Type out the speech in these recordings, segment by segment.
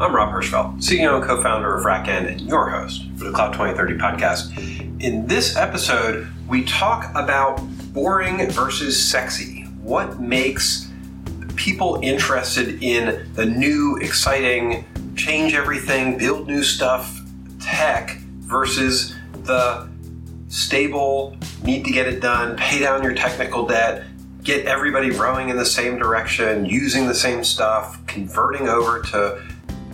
I'm Rob Hirschfeld, CEO and co founder of RackN and your host for the Cloud 2030 podcast. In this episode, we talk about boring versus sexy. What makes people interested in the new, exciting, change everything, build new stuff tech versus the stable, need to get it done, pay down your technical debt, get everybody rowing in the same direction, using the same stuff, converting over to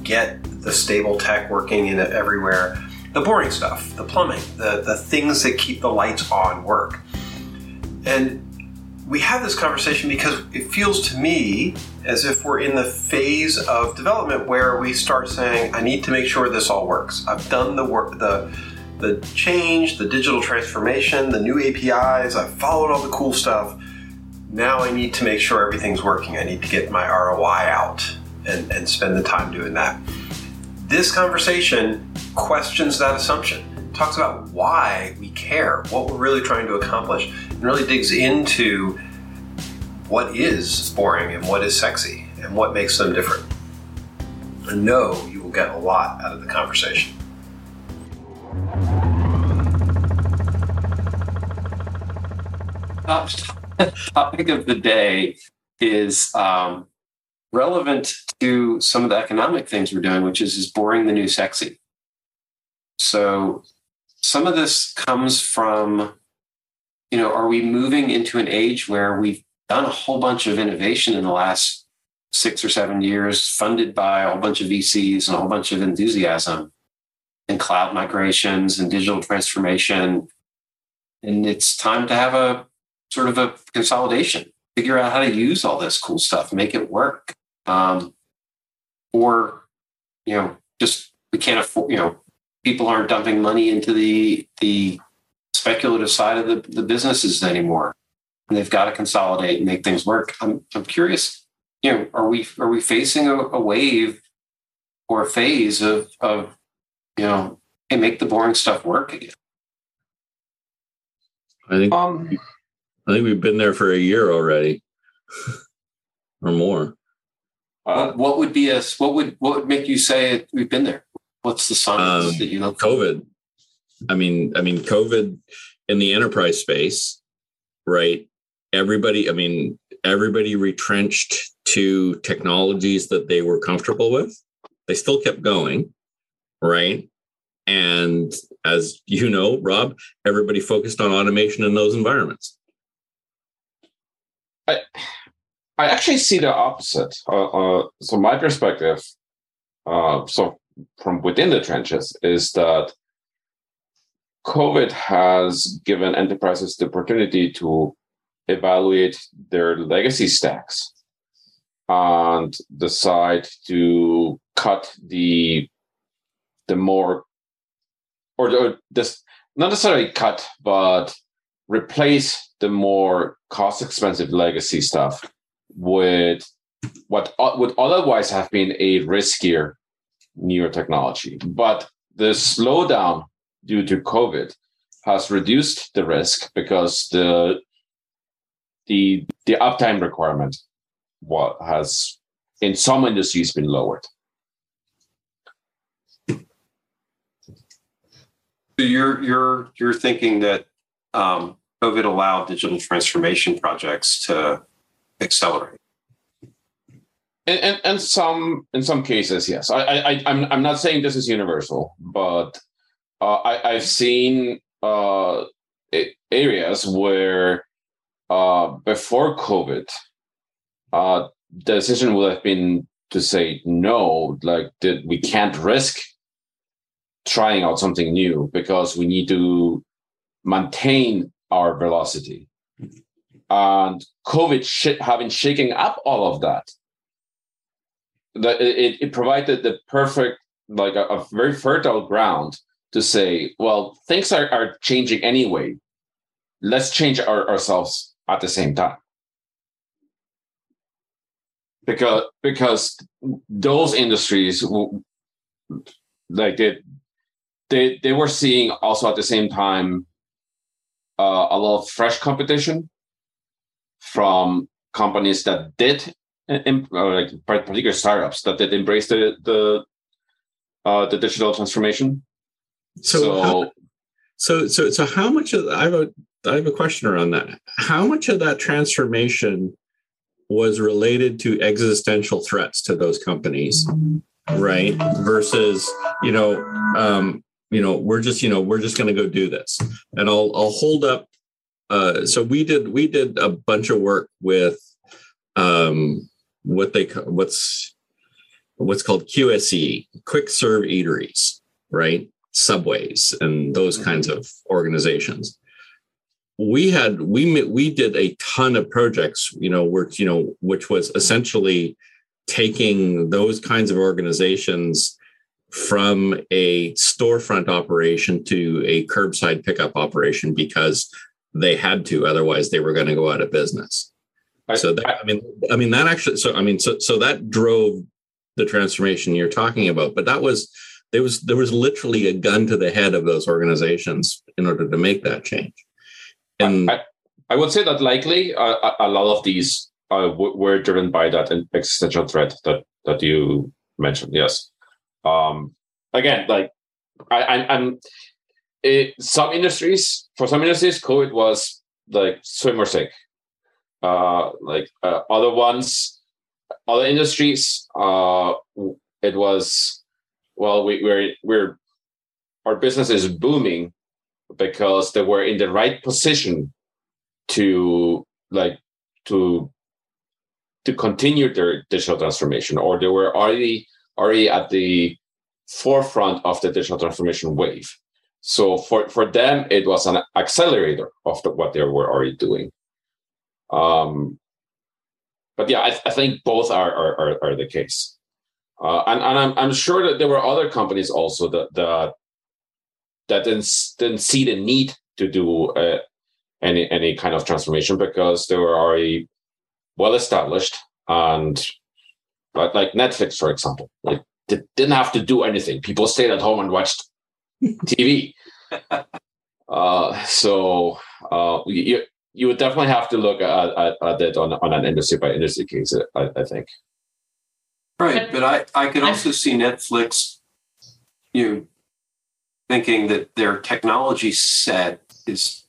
get the stable tech working in everywhere. The boring stuff, the plumbing, the, the things that keep the lights on work. And we have this conversation because it feels to me as if we're in the phase of development where we start saying, I need to make sure this all works. I've done the work, the the change, the digital transformation, the new APIs, I've followed all the cool stuff. Now I need to make sure everything's working. I need to get my ROI out and, and spend the time doing that. This conversation questions that assumption, talks about why we care, what we're really trying to accomplish, and really digs into what is boring and what is sexy and what makes them different. I know you will get a lot out of the conversation. topic of the day is um, relevant to some of the economic things we're doing, which is is boring the new sexy. So some of this comes from, you know, are we moving into an age where we've done a whole bunch of innovation in the last six or seven years, funded by a whole bunch of VCs and a whole bunch of enthusiasm and cloud migrations and digital transformation. And it's time to have a sort of a consolidation, figure out how to use all this cool stuff, make it work. Um, or, you know, just we can't afford, you know, people aren't dumping money into the the speculative side of the, the businesses anymore. And they've got to consolidate and make things work. I'm I'm curious, you know, are we are we facing a, a wave or a phase of of you know, hey, make the boring stuff work again? I think um, I think we've been there for a year already, or more. Uh, what would be a what would what would make you say we've been there? What's the science um, that you know? COVID. I mean, I mean, COVID in the enterprise space, right? Everybody, I mean, everybody retrenched to technologies that they were comfortable with. They still kept going, right? And as you know, Rob, everybody focused on automation in those environments. I I actually see the opposite. Uh, uh, so my perspective, uh, so from within the trenches, is that COVID has given enterprises the opportunity to evaluate their legacy stacks and decide to cut the the more or, not necessarily cut, but replace the more cost expensive legacy stuff with what would otherwise have been a riskier newer technology. But the slowdown due to COVID has reduced the risk because the the the uptime requirement what has in some industries been lowered. So you're you're you're thinking that um, COVID allowed digital transformation projects to accelerate. And, and, some in some cases, yes. I, I I'm I'm not saying this is universal, but uh, I I've seen uh, areas where uh, before COVID, uh, the decision would have been to say no, like that we can't risk trying out something new because we need to maintain our velocity. And COVID sh- having shaken up all of that, that it, it provided the perfect, like a, a very fertile ground to say, well, things are, are changing anyway. Let's change our, ourselves at the same time. Because because those industries like they they they were seeing also at the same time uh, a lot of fresh competition from companies that did, like particular startups that did embrace the, the uh, the digital transformation. So, so, how, so, so, so, how much of I have a I have a question around that. How much of that transformation was related to existential threats to those companies, right? Versus, you know, um, you know, we're just, you know, we're just going to go do this, and I'll I'll hold up. Uh, so we did we did a bunch of work with um, what they what's what's called QSE, quick serve eateries, right? Subways and those mm-hmm. kinds of organizations. We had we we did a ton of projects, you know, which you know, which was essentially taking those kinds of organizations from a storefront operation to a curbside pickup operation because they had to, otherwise they were going to go out of business. So that, I mean, I mean that actually. So I mean, so so that drove the transformation you're talking about. But that was there was there was literally a gun to the head of those organizations in order to make that change. And I, I would say that likely uh, a lot of these uh, were driven by that existential threat that that you mentioned. Yes. Um, again, like I, I, I'm it, some industries for some industries, COVID was like swim or. Uh, like uh, other ones, other industries, uh, it was well, we, we're we're our business is booming because they were in the right position to like to to continue their digital transformation, or they were already already at the forefront of the digital transformation wave. So for, for them, it was an accelerator of the, what they were already doing. Um, but yeah, I, I think both are, are, are the case. Uh, and, and I'm, I'm sure that there were other companies also that that, that didn't, didn't see the need to do uh, any any kind of transformation because they were already well established and like, like Netflix, for example, like they didn't have to do anything. People stayed at home and watched TV. uh, so uh, you, you would definitely have to look at, at, at it on, on an industry by industry case, I, I think. Right, but I, I could also see Netflix, you know, thinking that their technology set is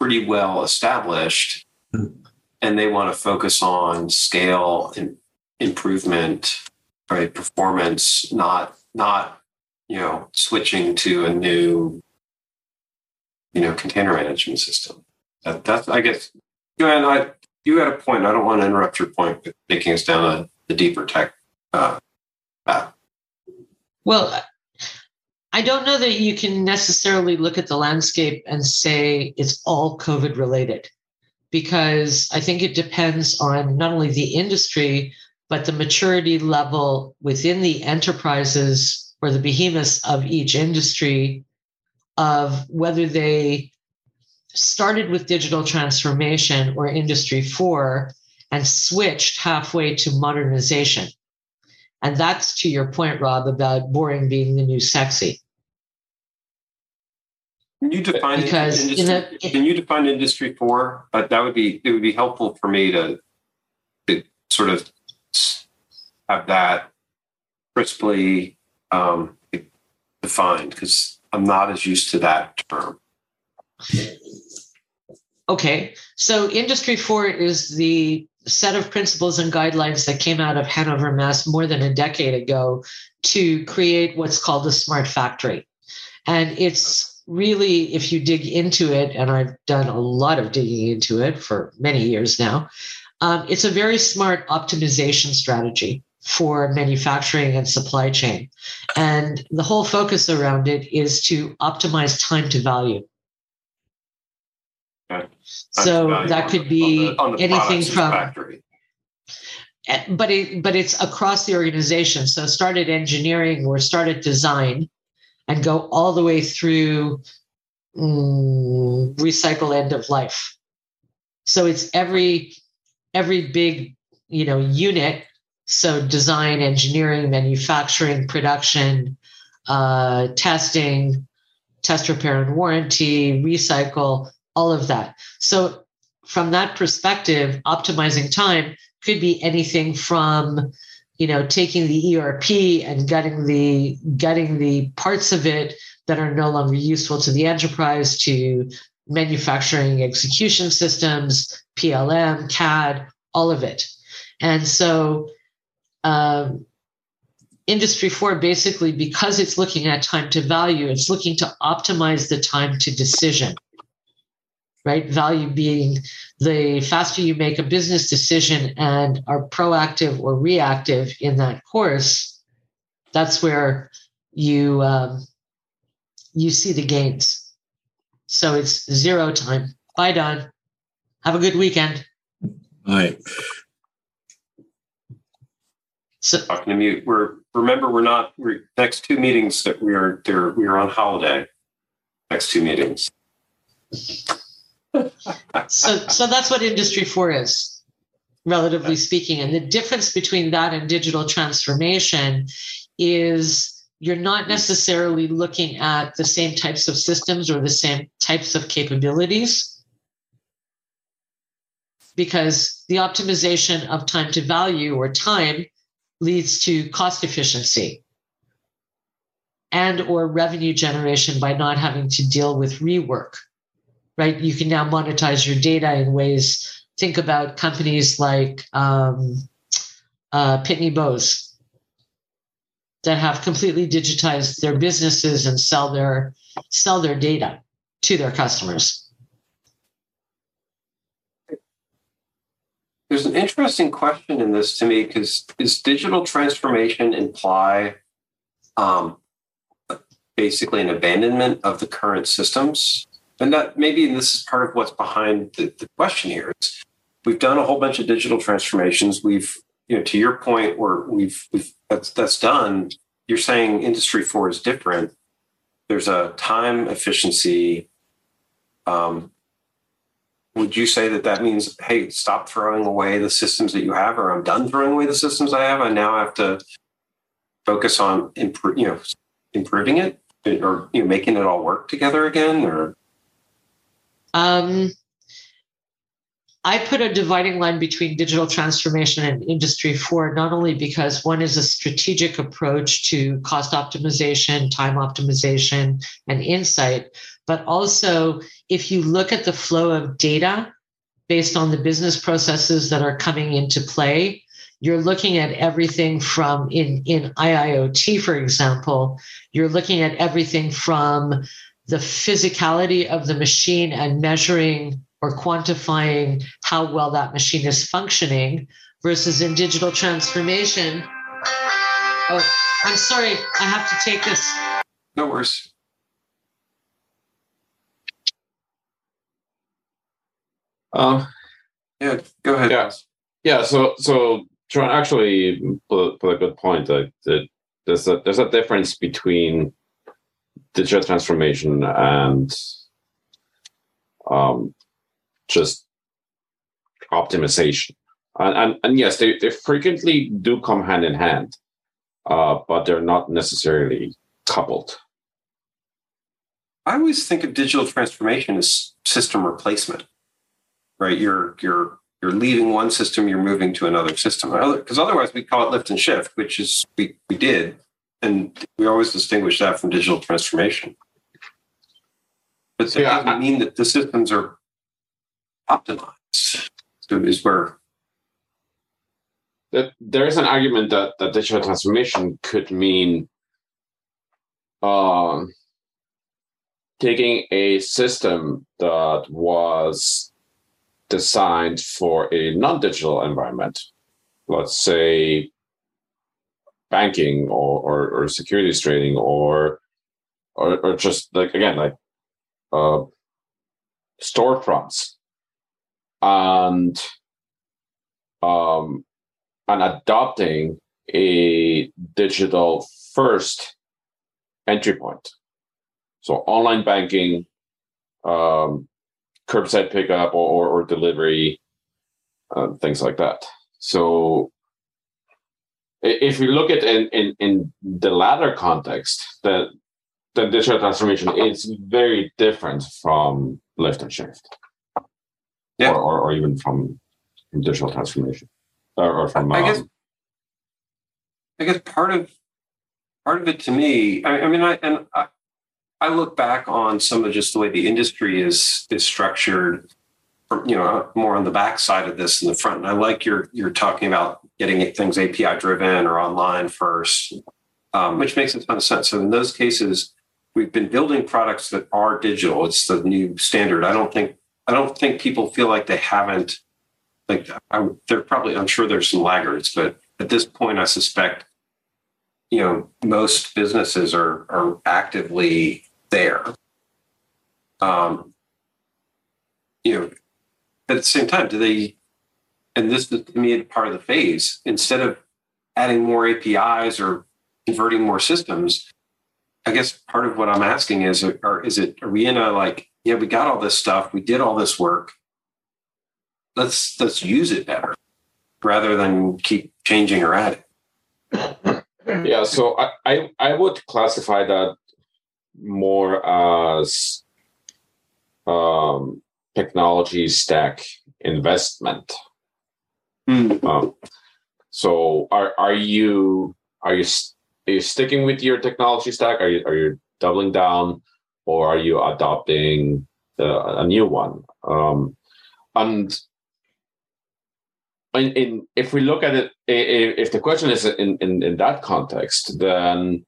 pretty well established, and they want to focus on scale and improvement, right, performance, not not you know switching to a new you know container management system. That, that's, I guess, Joanne, I, you had a point. I don't want to interrupt your point, but taking us down a, a deeper tech uh, path. Well, I don't know that you can necessarily look at the landscape and say it's all COVID related, because I think it depends on not only the industry, but the maturity level within the enterprises or the behemoths of each industry of whether they started with digital transformation or industry 4 and switched halfway to modernization. And that's to your point rob about boring being the new sexy. Can you define because industry, a, can you define industry 4 but that would be it would be helpful for me to, to sort of have that crisply um, defined because i'm not as used to that term Okay, so Industry 4 is the set of principles and guidelines that came out of Hannover Messe more than a decade ago to create what's called a smart factory. And it's really, if you dig into it, and I've done a lot of digging into it for many years now, um, it's a very smart optimization strategy for manufacturing and supply chain. And the whole focus around it is to optimize time to value. So that could be on the, on the anything from factory. Eh, but it but it's across the organization. So start at engineering or start at design and go all the way through mm, recycle end of life. So it's every every big you know unit. So design, engineering, manufacturing, production, uh, testing, test repair and warranty, recycle, all of that. So, from that perspective, optimizing time could be anything from you know taking the erp and getting the getting the parts of it that are no longer useful to the enterprise to manufacturing execution systems plm cad all of it and so um, industry 4 basically because it's looking at time to value it's looking to optimize the time to decision right? Value being the faster you make a business decision and are proactive or reactive in that course that's where you um, you see the gains. So it's zero time. Bye don. Have a good weekend. All right so talking to mute. We're remember we're not we're next two meetings that we are there we are on holiday. Next two meetings. so so that's what industry 4 is relatively speaking and the difference between that and digital transformation is you're not necessarily looking at the same types of systems or the same types of capabilities because the optimization of time to value or time leads to cost efficiency and or revenue generation by not having to deal with rework right? You can now monetize your data in ways think about companies like um, uh, pitney bowes that have completely digitized their businesses and sell their sell their data to their customers There's an interesting question in this to me because does digital transformation imply um, basically an abandonment of the current systems? And that maybe this is part of what's behind the, the question here. Is we've done a whole bunch of digital transformations. We've, you know, to your point, where we've, we've that's that's done. You're saying industry four is different. There's a time efficiency um, would you say that that means hey stop throwing away the systems that you have or i'm done throwing away the systems i have i now have to focus on improve you know improving it or you know making it all work together again or? Um I put a dividing line between digital transformation and industry four, not only because one is a strategic approach to cost optimization, time optimization, and insight, but also if you look at the flow of data based on the business processes that are coming into play, you're looking at everything from in, in IIoT, for example, you're looking at everything from the physicality of the machine and measuring or quantifying how well that machine is functioning versus in digital transformation. Oh, I'm sorry, I have to take this. No worries. Uh, yeah, go ahead. Yeah, yeah. So, so John actually put, put a good point. That, that there's a there's a difference between digital transformation and um, just optimization. And, and, and yes, they, they frequently do come hand in hand, uh, but they're not necessarily coupled. I always think of digital transformation as system replacement right? You're you're you're leaving one system, you're moving to another system. Because otherwise, we call it lift and shift, which is we we did, and we always distinguish that from digital transformation. But that yeah, doesn't mean that the systems are optimized. So is where that there is an argument that, that digital transformation could mean um, taking a system that was designed for a non-digital environment, let's say banking or, or, or securities trading or, or, or just like again like uh, storefronts and um, and adopting a digital first entry point. So online banking, um, curbside pickup or, or, delivery, uh, things like that. So if you look at in, in, in the latter context, that the digital transformation is very different from lift and shift. Yeah. Or, or, or even from, from digital transformation. Or, or from I guess um, I guess part of part of it to me, I, I mean, I and I, I look back on some of just the way the industry is is structured, you know, more on the back side of this than the front. And I like your you're talking about getting things API driven or online first, um, which makes a ton of sense. So in those cases, we've been building products that are digital. It's the new standard. I don't think I don't think people feel like they haven't. Like I, they're probably. I'm sure there's some laggards, but at this point, I suspect, you know, most businesses are are actively there. Um, you know, at the same time, do they? And this is to me part of the phase. Instead of adding more APIs or converting more systems, I guess part of what I'm asking is, are, is it, are we in a like, yeah, we got all this stuff, we did all this work. Let's let's use it better rather than keep changing or adding. Yeah, so I, I, I would classify that more as um, technology stack investment. Mm. Um, so are are you are you are you sticking with your technology stack? Are you are you doubling down, or are you adopting the, a new one? Um, and in, in, if we look at it, if the question is in, in in that context, then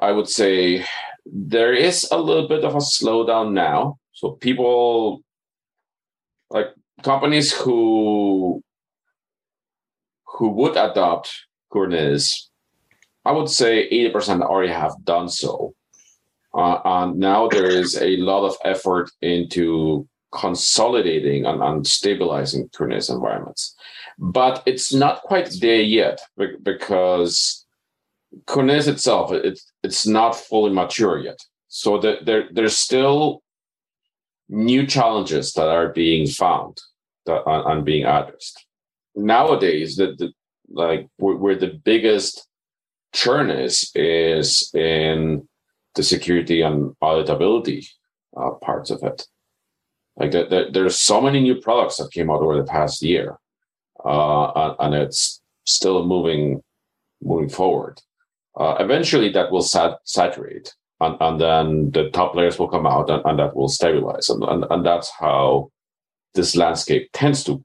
I would say there is a little bit of a slowdown now. So people like companies who who would adopt Kubernetes I would say 80% already have done so. Uh, and now there is a lot of effort into consolidating and, and stabilizing Kubernetes environments. But it's not quite there yet because Kubernetes itself, it, it's not fully mature yet. So that there, there's still new challenges that are being found that are, are being addressed. Nowadays, the, the like we're, we're the biggest churn is is in the security and auditability uh, parts of it. Like that, that, there's so many new products that came out over the past year, uh, and, and, it's still moving moving forward. Uh, eventually, that will sat- saturate, and, and then the top layers will come out, and, and that will stabilize, and, and and that's how this landscape tends to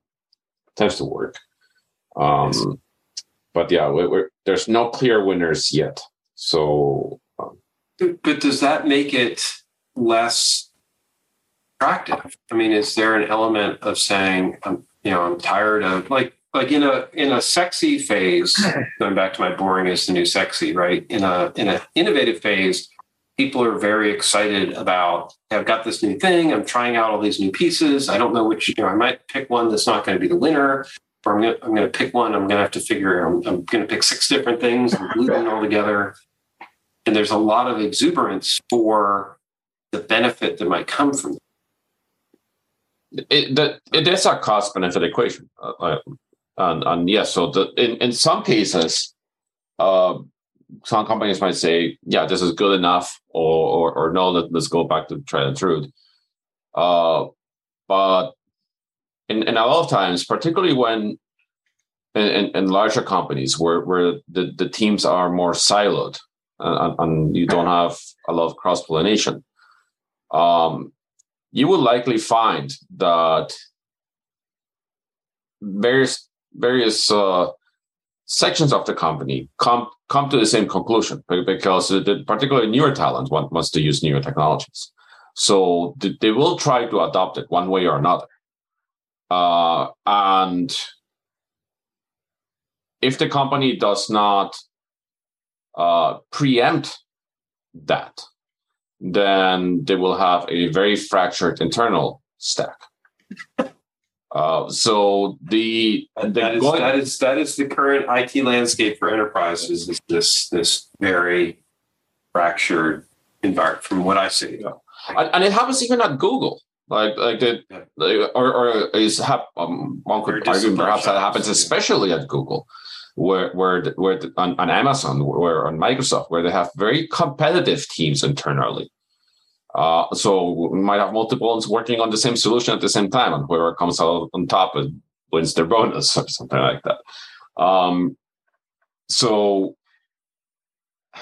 tends to work. Um, but yeah, we're, we're, there's no clear winners yet. So, um, but does that make it less attractive? I mean, is there an element of saying, I'm, you know, I'm tired of like like in a in a sexy phase going back to my boring is the new sexy right in a in an innovative phase people are very excited about i've got this new thing i'm trying out all these new pieces i don't know which you know i might pick one that's not going to be the winner or I'm gonna, I'm gonna pick one. I'm gonna have to figure. I'm, I'm gonna pick six different things and glue them all together. And there's a lot of exuberance for the benefit that might come from it. that It, the, it is a cost benefit equation, uh, uh, and, and yes. So the, in in some cases, uh, some companies might say, "Yeah, this is good enough," or or, or no, let, us go back to try and truth. Uh, but in, and a lot of times, particularly when in, in, larger companies where, where the, the teams are more siloed and, and you don't have a lot of cross pollination, um, you will likely find that various various uh, sections of the company come come to the same conclusion because the particularly newer talent wants to use newer technologies. So they will try to adopt it one way or another. Uh, and if the company does not uh, preempt that, then they will have a very fractured internal stack. Uh, so the, the that, is, going, that is that is the current IT landscape for enterprises. Is this this very fractured environment from what I see? Yeah. And, and, it happens even at Google. Like, like the, yeah. or, or is hap, um, one could argue perhaps that happens especially at Google, where where where on, on, Amazon, where on Microsoft, where they have very competitive teams internally. Uh, so we might have multiple ones working on the same solution at the same time, and whoever comes out on top wins their bonus or something like that. Um, so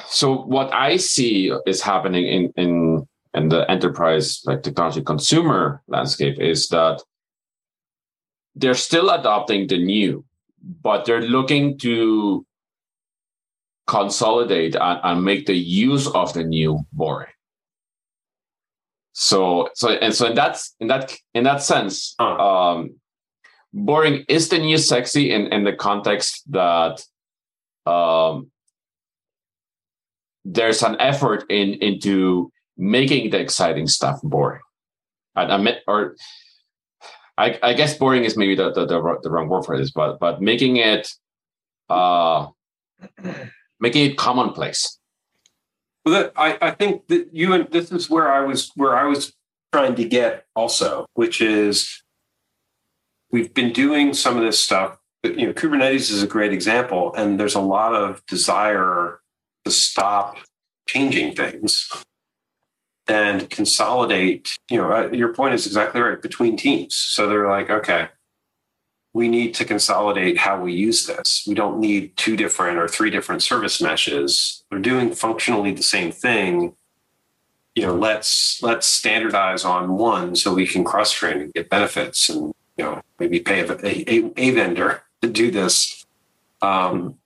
so what I see is happening in in in the enterprise like technology consumer landscape is that they're still adopting the new, but they're looking to consolidate and, and make the use of the new boring. So so and so in that in that in that sense, Huh. um, boring is the new sexy in in the context that um, there's an effort in into making the exciting stuff boring. And I mean, or I, I guess boring is maybe the, the the the wrong word for this, but but making it uh making it commonplace. Well, that, I, I think that you and this is where I was where I was trying to get also, which is we've been doing some of this stuff. But, you know, Kubernetes is a great example, and there's a lot of desire to stop changing things and consolidate. You know, uh, your point is exactly right between teams. So they're like, okay, we need to consolidate how we use this. We don't need two different or three different service meshes. They're doing functionally the same thing. You know, let's let's standardize on one so we can cross train and get benefits, and you know maybe pay a, a, a vendor to do this. Um,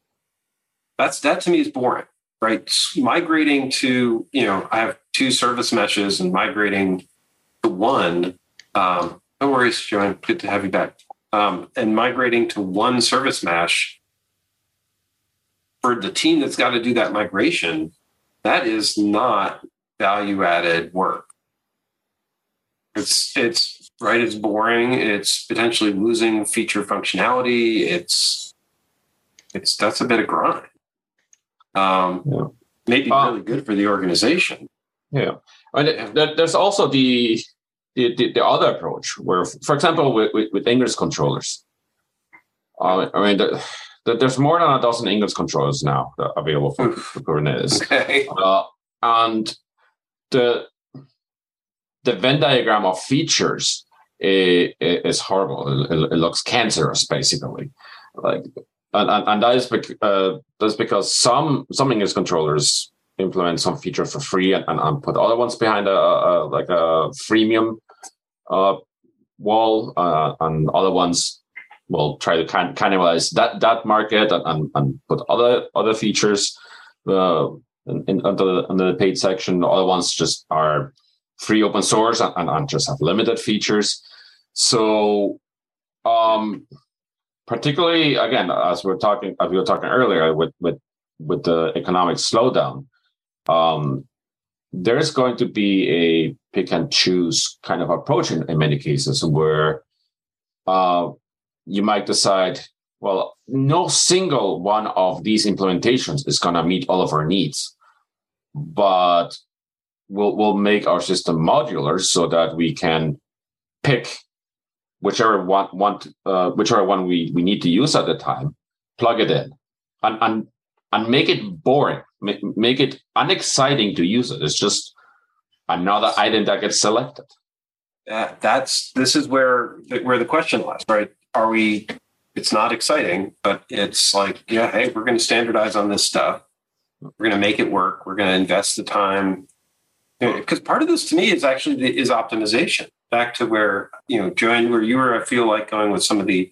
that's that to me is boring, right? Migrating to you know I have two service meshes and migrating to one. Um, no worries, Joanne. Good to have you back um, and migrating to one service mesh for the team that's got to do that migration, that is not value added work. It's it's right. It's boring. It's potentially losing feature functionality. It's it's that's a bit of grind. Um, Yeah. Maybe Uh, really good for the organization. Yeah, and there- there's also the the, the, the other approach where, for example, with, with, with Ingress controllers. Uh, I mean, the, the, there's more than a dozen Ingress controllers now available for, for Kubernetes. Okay. Uh, and the the Venn diagram of features i- i- is horrible. It, it looks cancerous, basically. Like, and, and, and that is bec- uh, that's because some some Ingress controllers implement some feature for free and, and, and put other ones behind a, a like a freemium uh, wall, uh, and other ones will try to can- cannibalize that that market and, and, put other other features. Uh, in, in under, the, under the paid section. The other ones just are free open source and, and, and just have limited features. So, um, particularly again, as we are talking, as we were talking earlier with with with the economic slowdown, um, there is going to be a pick and choose kind of approach in, in many cases where uh, you might decide well, no single one of these implementations is going to meet all of our needs, but we'll we'll make our system modular so that we can pick whichever one uh, whichever one we we need to use at the time, plug it in, and and and make it boring, make, make it unexciting to use it. It's just another item that gets selected. that that's this is where where the question lies right? Are we it's not exciting but it's like yeah hey we're going to standardize on this stuff. We're going to make it work. We're going to invest the time. Because part of this to me is actually the, is optimization. Back to where you know Joanne where you were i feel like going with some of the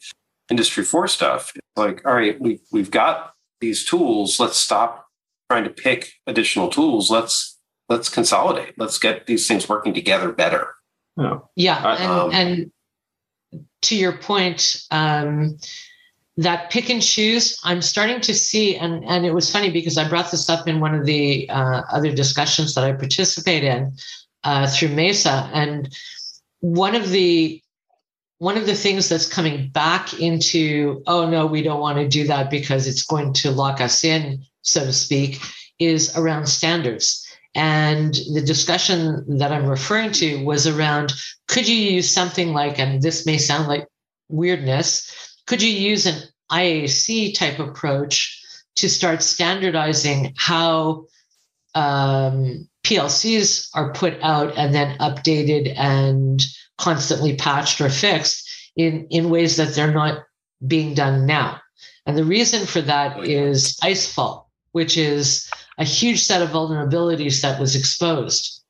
industry 4 stuff. It's like all right we, we've got these tools. Let's stop trying to pick additional tools. Let's let's consolidate. Let's get these things working together better. Yeah. Yeah, I- and, um, and to your point, um, that pick and choose, I'm starting to see, and and it was funny because I brought this up in one of the uh, other discussions that I participate in uh, through Mesa, and one of the one of the things that's coming back into oh no we don't want to do that because it's going to lock us in so to speak is around standards and the discussion that I'm referring to was around could you use something like, and this may sound like weirdness, could you use an IAC type approach to start standardizing how um, PLCs are put out and then updated and constantly patched or fixed in, in ways that they're not being done now? And the reason for that is Icefall, which is a huge set of vulnerabilities that was exposed.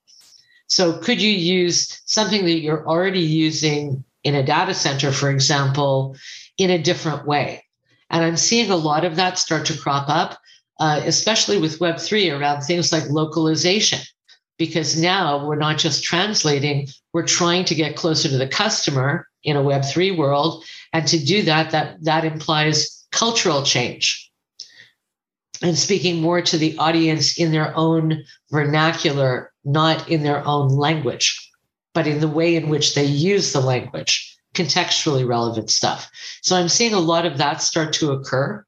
So, could you use something that you're already using in a data center, for example, in a different way? And I'm seeing a lot of that start to crop up, uh, especially with Web3 around things like localization. Because now we're not just translating, we're trying to get closer to the customer in a Web3 world. And to do that, that, that implies cultural change and speaking more to the audience in their own vernacular, not in their own language, but in the way in which they use the language, contextually relevant stuff. So I'm seeing a lot of that start to occur.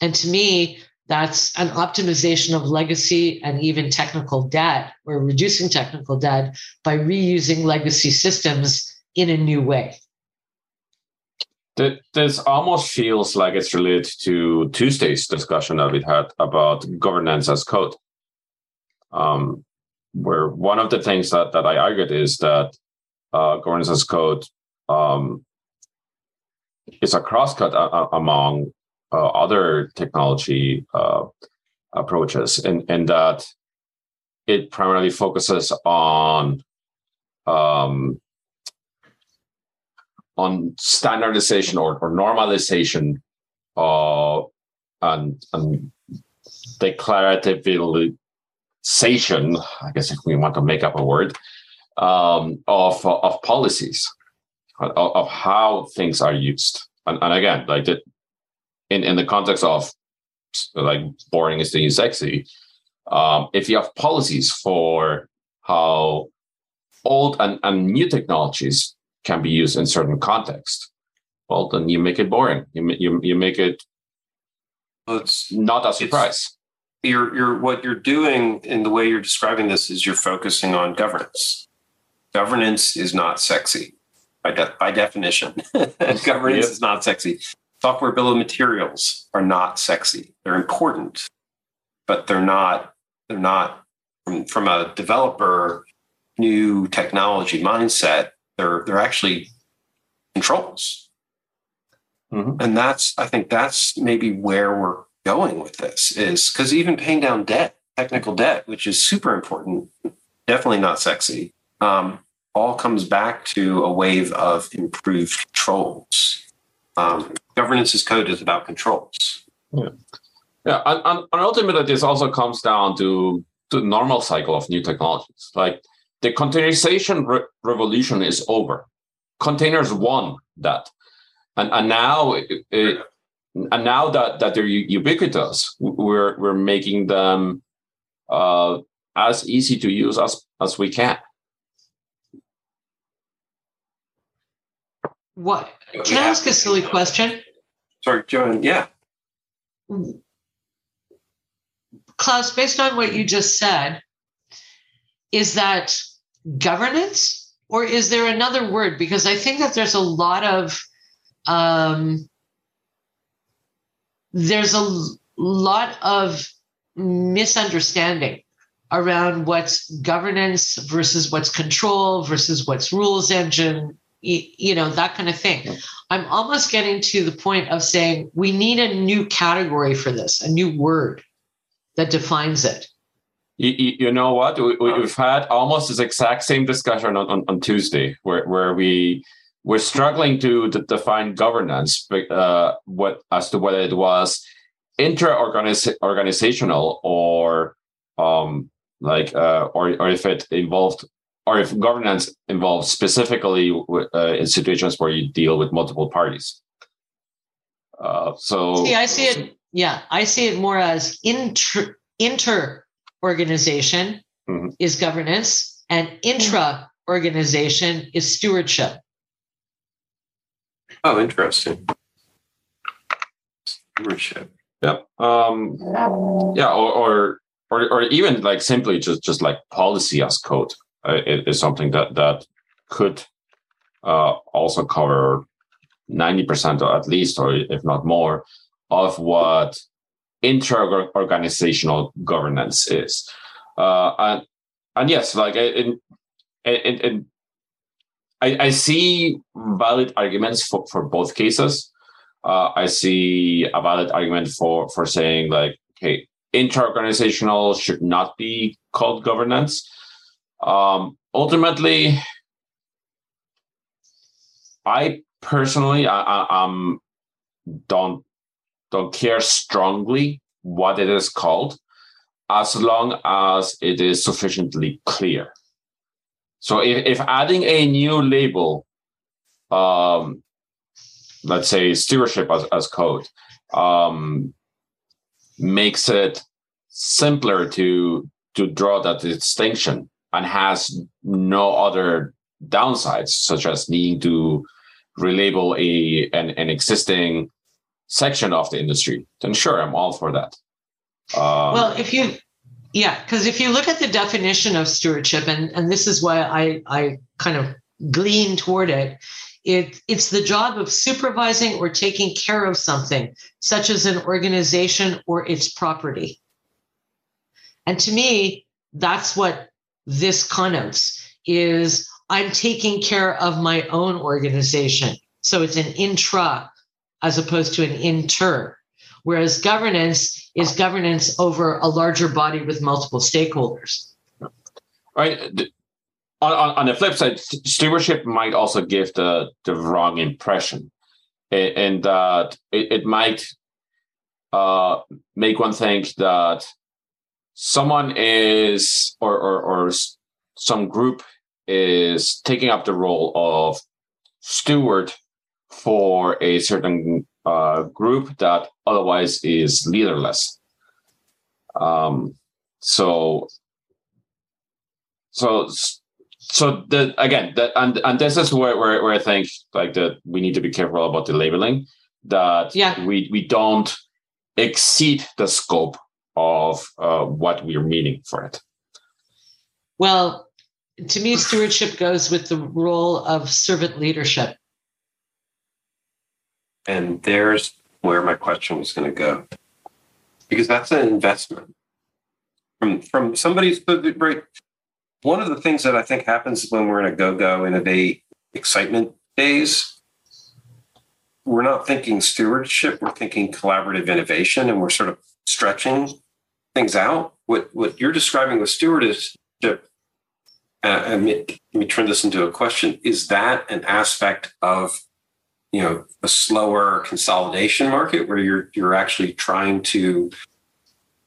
And to me, that's an optimization of legacy and even technical debt or reducing technical debt by reusing legacy systems in a new way. This almost feels like it's related to Tuesday's discussion that we had about governance as code. Um, where one of the things that, that I argued is that uh, governance as code um, is a crosscut a- a- among uh, other technology uh, approaches, and and that it primarily focuses on um, on standardization or, or normalization uh, and, and declarativization, I guess if we want to make up a word, um, of, of policies, of, of, how things are used. And, and again, like the, in, in the context of like boring is the new sexy, um, if you have policies for how old and, and new technologies can be used in certain context. Well, then you make it boring. You you, you make it it's not a surprise. You're you're what you're doing in the way you're describing this is you're focusing on governance. Governance is not sexy by de- by definition. governance yep. is not sexy. Software bill of materials are not sexy. They're important, but they're not they're not from, from a developer new technology mindset they're they're actually controls. Mm-hmm. And that's I think that's maybe where we're going with this is because even paying down debt, technical debt, which is super important, definitely not sexy, um, all comes back to a wave of improved controls. Um, governance as code is about controls. Yeah, yeah, and, and ultimately this also comes down to the normal cycle of new technologies. Like the containerization re- revolution is over. Containers won that, and and now it, it, and now that that they're ubiquitous, we're we're making them uh, as easy to use as as we can. What can I ask a silly question? Sorry, Joan. Yeah. Klaus, based on what you just said, is that governance or is there another word? Because i think that there's a lot of um, there's a lot of misunderstanding around what's governance versus what's control versus what's rules engine you know that kind of thing. I'm almost getting to the point of saying we need a new category for this a new word that defines it you, you know what? We, have had almost this exact same discussion on, on, on, Tuesday, where, where we were struggling to, to define governance, uh, what as to whether it was inter-organizational or um, like, uh, or or if it involved, or if governance involves specifically uh, in situations where you deal with multiple parties. Uh, so, see, I see it. Yeah, I see it more as inter inter organization mm-hmm. is governance, and intra organization is stewardship. Oh, interesting. Stewardship. Yep. Um, yeah, or, or or or even like simply just just like policy as code uh, is something that that could uh, also cover ninety percent or at least, or if not more, of what inter-organizational governance is. Uh, and and yes, like in, in, in, I, I see valid arguments for, for both cases. Uh, I see a valid argument for for saying like, okay, interorganizational should not be called governance. Um, ultimately, I personally, I, I, I'm don't don't care strongly what it is called, as long as it is sufficiently clear. So if, if adding a new label, um, let's say stewardship as, as code, um, makes it simpler to to draw that distinction and has no other downsides, such as needing to relabel a an, an existing section of the industry, then sure, I'm all for that. Um, well, if you, yeah, because if you look at the definition of stewardship, and and this is why I I kind of glean toward it, it it's the job of supervising or taking care of something, such as an organization or its property. And to me, that's what this connotes is I'm taking care of my own organization. So it's an intra as opposed to an inter. Whereas governance is governance over a larger body with multiple stakeholders. Right. On, on, on the flip side, stewardship might also give the, the wrong impression. And that it, it might uh, make one think that someone is or, or, or some group is taking up the role of steward for a certain uh, group that otherwise is leaderless. Um, so, so, so the again, that and and this is where, where where I think like that we need to be careful about the labeling that yeah. we we don't exceed the scope of uh, what we're meaning for it. Well, to me, stewardship goes with the role of servant leadership. And there's where my question was going to go, because that's an investment from from somebody's right. One of the things that I think happens when we're in a go-go, innovate, excitement days, we're not thinking stewardship. We're thinking collaborative innovation, and we're sort of stretching things out. What what you're describing with stewardship uh, me, let me turn this into a question. Is that an aspect of you know a slower consolidation market where you're you're actually trying to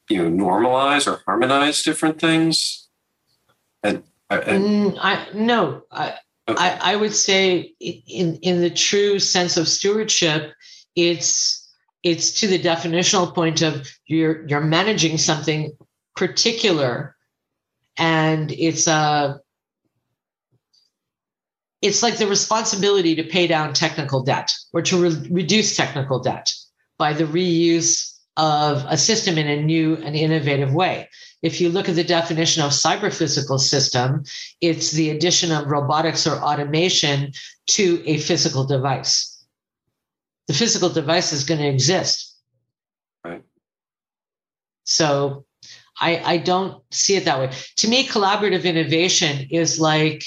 you know normalize or harmonize different things? And, and mm, I no, I, okay. I I would say in in the true sense of stewardship, it's it's to the definitional point of you're you're managing something particular and it's a it's like the responsibility to pay down technical debt or to re- reduce technical debt by the reuse of a system in a new and innovative way. If you look at the definition of cyber physical system, it's the addition of robotics or automation to a physical device. The physical device is going to exist. Right. So I, I don't see it that way. To me, collaborative innovation is like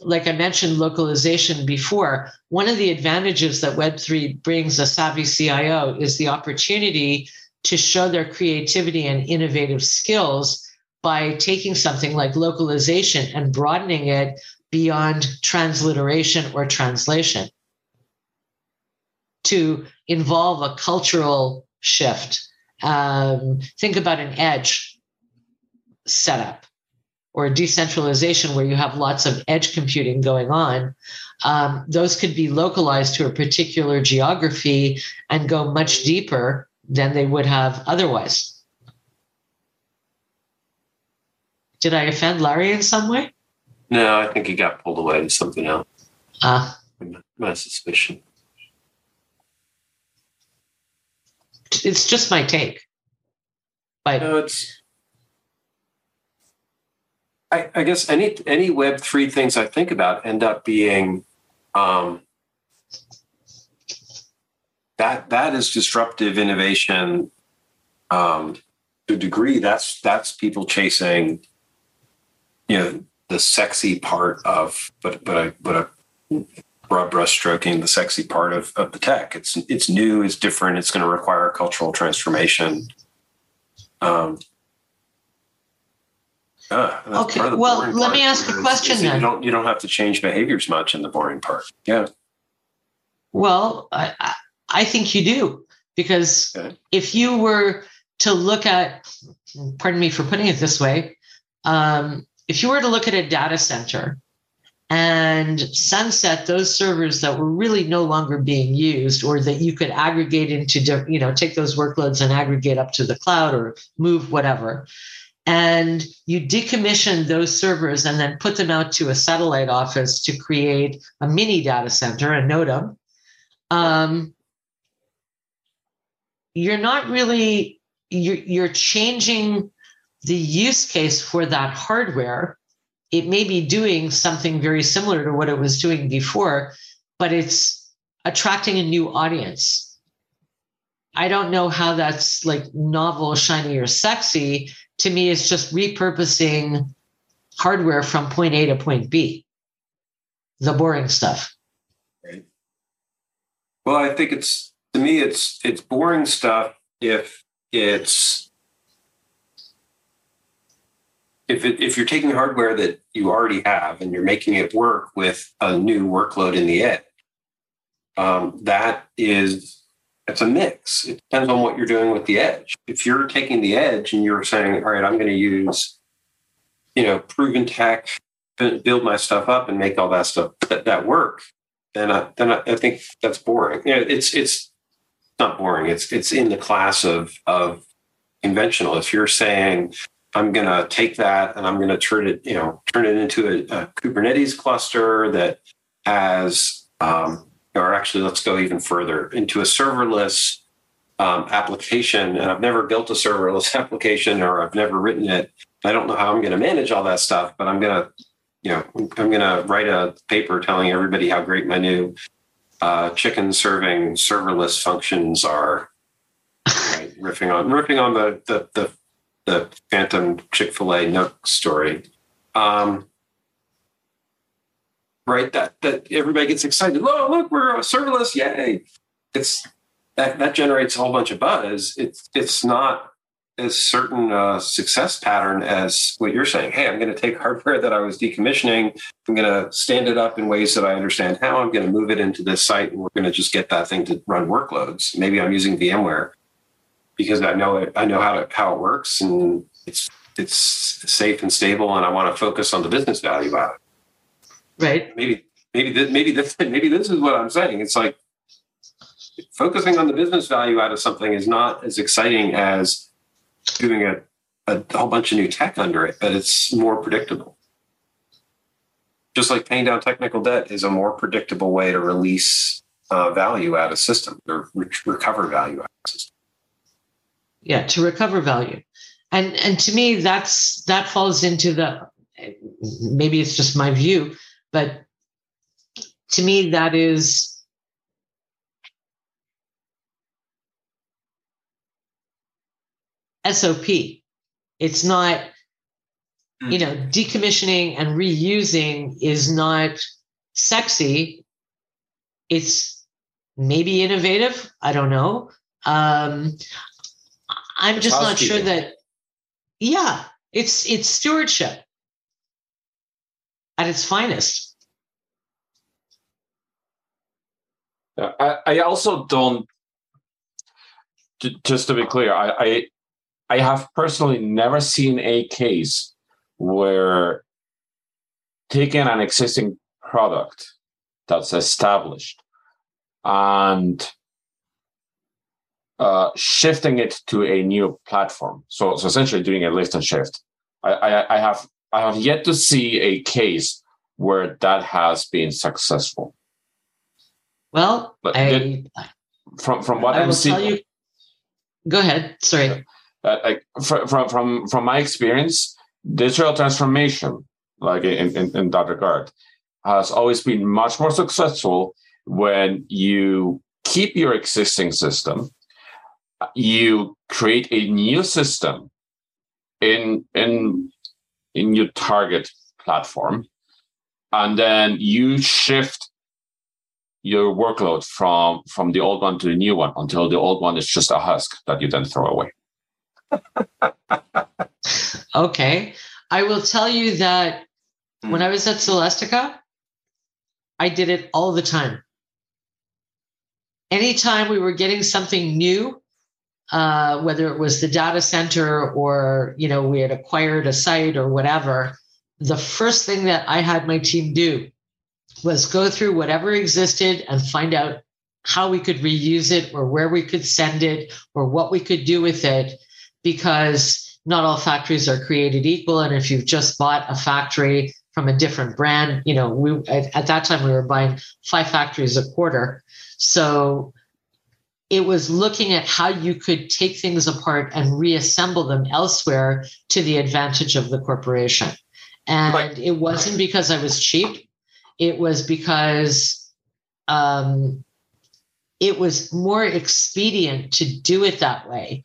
like I mentioned localization before, one of the advantages that Web3 brings a savvy CIO is the opportunity to show their creativity and innovative skills by taking something like localization and broadening it beyond transliteration or translation to involve a cultural shift. Um, think about an edge setup or decentralization where you have lots of edge computing going on, um, those could be localized to a particular geography and go much deeper than they would have otherwise. Did I offend Larry in some way? No, I think he got pulled away to something else. Ah. Uh, my suspicion. It's just my take. But no, it's I, I, guess any any Web three things I think about end up being um, that that is disruptive innovation um, to a degree. That's that's people chasing, you know, the sexy part of but but but a broad brush stroking the sexy part of, of the tech. It's it's new, it's different, it's going to require cultural transformation. Um, uh, okay. Well, let me ask a question is, is then. You don't you don't have to change behaviors much in the boring part. Yeah. Well, I I think you do because okay. if you were to look at, pardon me for putting it this way, um, if you were to look at a data center and sunset those servers that were really no longer being used or that you could aggregate into you know take those workloads and aggregate up to the cloud or move whatever and you decommission those servers and then put them out to a satellite office to create a mini data center, a NODA, um, you're not really you're, you're changing the use case for that hardware. It may be doing something very similar to what it was doing before, but it's attracting a new audience. I don't know how that's like novel, shiny, or sexy to me is just repurposing hardware from point A to point B. The boring stuff. Well, I think it's to me it's it's boring stuff if it's if it, if you're taking hardware that you already have and you're making it work with a new workload in the edge. Um, that is it's a mix. It depends on what you're doing with the edge. If you're taking the edge and you're saying, all right, I'm going to use, you know, proven tech, build my stuff up and make all that stuff that, that work, then I, then I, I think that's boring. You know, it's it's not boring. It's it's in the class of of conventional. If you're saying I'm going to take that and I'm going to turn it, you know, turn it into a, a Kubernetes cluster that has um, or actually let's go even further into a serverless um, application. And i've never built a serverless application or i've never written it. I don't know how i'm going to manage all that stuff but i'm going to you know i'm going to write a paper telling everybody how great my new uh, chicken serving serverless functions are. Right? riffing on riffing on the the the, the phantom chick-fil-a NUC story. Um, right? That that everybody gets excited. Oh, look, we're serverless! Yay! It's that that generates a whole bunch of buzz. It's it's not a certain a success pattern as what you're saying. Hey, I'm going to take hardware that I was decommissioning. I'm going to stand it up in ways that I understand how. I'm going to move it into this site, and we're going to just get that thing to run workloads. Maybe I'm using VMware because I know it. I know how to how it works, and it's it's safe and stable, and I want to focus on the business value of it. Right. Maybe maybe this, maybe this maybe this is what I'm saying. It's like focusing on the business value out of something is not as exciting as doing a, a whole bunch of new tech under it, but it's more predictable. Just like paying down technical debt is a more predictable way to release uh, value out of system or re- recover value out of system. Yeah, to recover value, and and to me that's that falls into the maybe it's just my view but to me, that is SOP. It's not, mm. you know, decommissioning and reusing is not sexy. It's maybe innovative. I don't know. Um, I'm just not sure that. Yeah, it's it's stewardship at its finest. I, I also don't. Just to be clear, I, I I have personally never seen a case where taking an existing product that's established and uh, shifting it to a new platform. So, so essentially doing a lift and shift. I, I, I have I have yet to see a case where that has been successful. Well, but I, from from what I am seeing, go ahead. Sorry. Uh, from from from my experience, digital transformation, like in, in, in that regard, has always been much more successful when you keep your existing system, you create a new system in in in your target platform, and then you shift your workload from from the old one to the new one until the old one is just a husk that you then throw away. okay. I will tell you that Hmm. when I was at Celestica, I did it all the time. Anytime we were getting something new, uh, whether it was the data center or you know we had acquired a site or whatever, the first thing that I had my team do was go through whatever existed and find out how we could reuse it or where we could send it or what we could do with it because not all factories are created equal. And if you've just bought a factory from a different brand you know we at, at that time we were buying five factories a quarter. So it was looking at how you could take things apart and reassemble them elsewhere to the advantage of the corporation and Right. it wasn't because i was cheap it was because um, it was more expedient to do it that way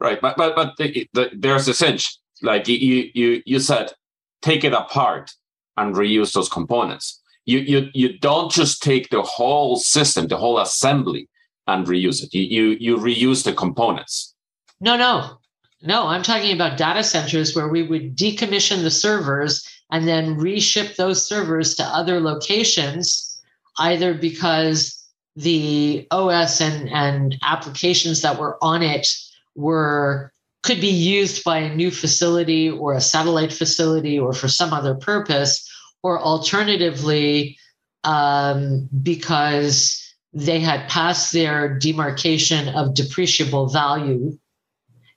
Right, but but but the, the, there's a cinch. Like you you you you said, take it apart and reuse those components. You you you don't just take the whole system, the whole assembly, and reuse it. You you you reuse the components. No, no, no. I'm talking about data centers where we would decommission the servers and then reship those servers to other locations, either because the OS and, and applications that were on it were could be used by a new facility or a satellite facility or for some other purpose, or alternatively, um, because they had passed their demarcation of depreciable value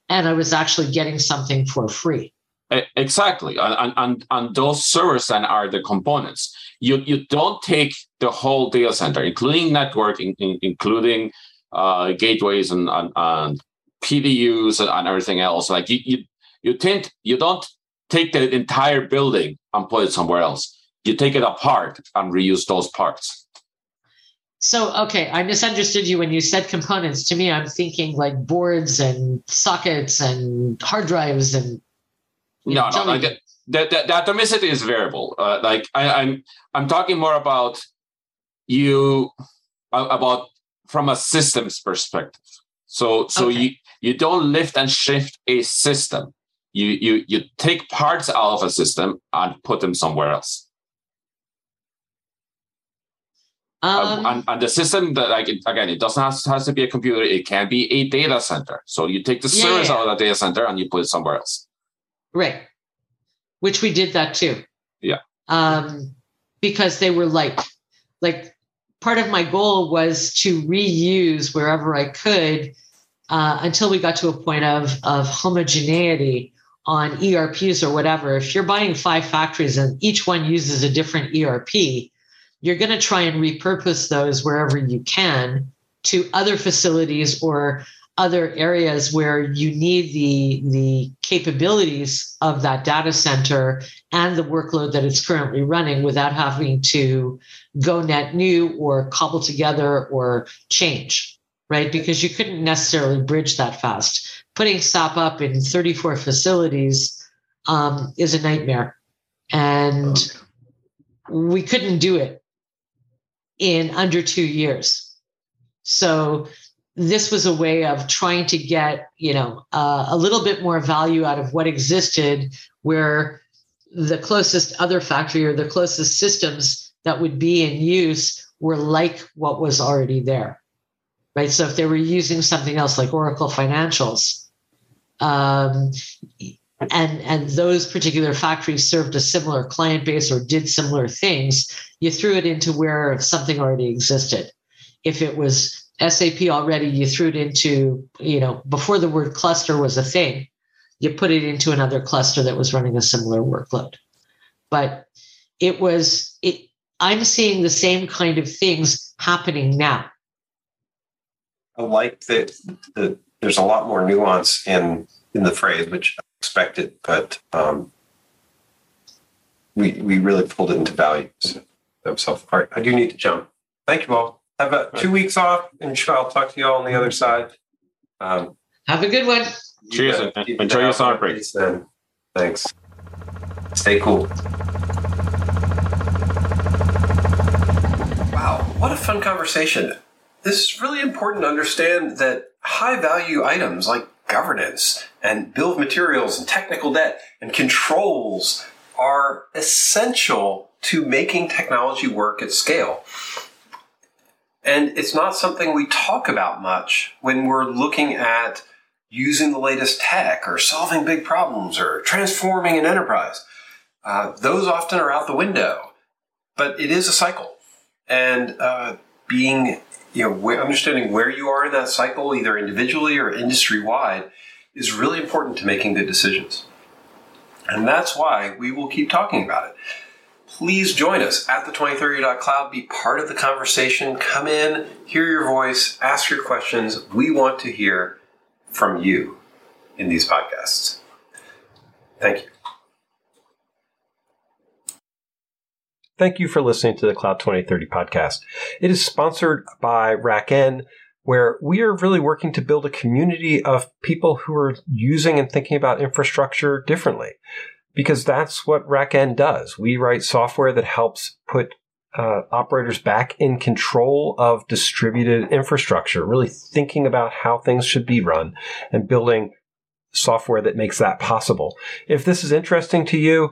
and I was actually getting something for free. Exactly, and and and those servers then are the components. You you don't take the whole data center, including networking, in, including uh, gateways and, and and PDUs and, and everything else. Like you you you tend you don't take the entire building and put it somewhere else. You take it apart and reuse those parts. So, okay, I misunderstood you when you said components. To me, I'm thinking like boards and sockets and hard drives and you know, No, no, like the, atomicity is variable. Uh, like I, I'm, I'm talking more about you about from a systems perspective. So, so Okay. you you don't lift and shift a system. You you you take parts out of a system and put them somewhere else. Um, and, and the system that like again, it doesn't have, has to be a computer. It can be a data center. So you take the Yeah, service yeah. out of the data center and you put it somewhere else. right. Which we did that too. Yeah. Um, because they were like, like part of my goal was to reuse wherever I could uh, until we got to a point of of homogeneity on ERPs or whatever. If you're buying five factories and each one uses a different ERP, you're going to try and repurpose those wherever you can to other facilities or other areas where you need the the capabilities of that data center and the workload that it's currently running without having to go net new or cobble together or change right? Because you couldn't necessarily bridge that fast. Putting SAP up in 34 facilities um, is a nightmare. And we couldn't do it in under two years. So this was a way of trying to get you know uh, a little bit more value out of what existed where the closest other factory or the closest systems that would be in use were like what was already there right? So if they were using something else like oracle financials um, and and those particular factories served a similar client base or did similar things you threw it into where something already existed if it was SAP already, you threw it into, you know, before the word cluster was a thing, you put it into another cluster that was running a similar workload. But it was, it, I'm seeing the same kind of things happening now. I like that the, there's a lot more nuance in in the phrase, which I expected, but um, we we really pulled it into value. So that was helpful. All right, I do need to jump. Thank you all. Have a two weeks off, and I'll talk to you all on the other side. Um, Have a good one. Cheers, you bet. and enjoy your summer break. Then. Thanks. Stay cool. Wow. What a fun conversation. This is really important to understand that high value items like governance and bill of materials and technical debt and controls are essential to making technology work at scale. And it's not something we talk about much when we're looking at using the latest tech or solving big problems or transforming an enterprise. Uh, those often are out the window, but it is a cycle. And uh, being, you know, understanding where you are in that cycle, either individually or industry wide, is really important to making good decisions. And that's why we will keep talking about it please join us at the 2030.cloud. Be part of the conversation. Come in, hear your voice, ask your questions. We want to hear from you in these podcasts. Thank you. Thank you for listening to the Cloud 2030 podcast. It is sponsored by RackN, where we are really working to build a community of people who are using and thinking about infrastructure differently because that's what RackN does. We write software that helps put uh, operators back in control of distributed infrastructure, really thinking about how things should be run and building software that makes that possible. If this is interesting to you,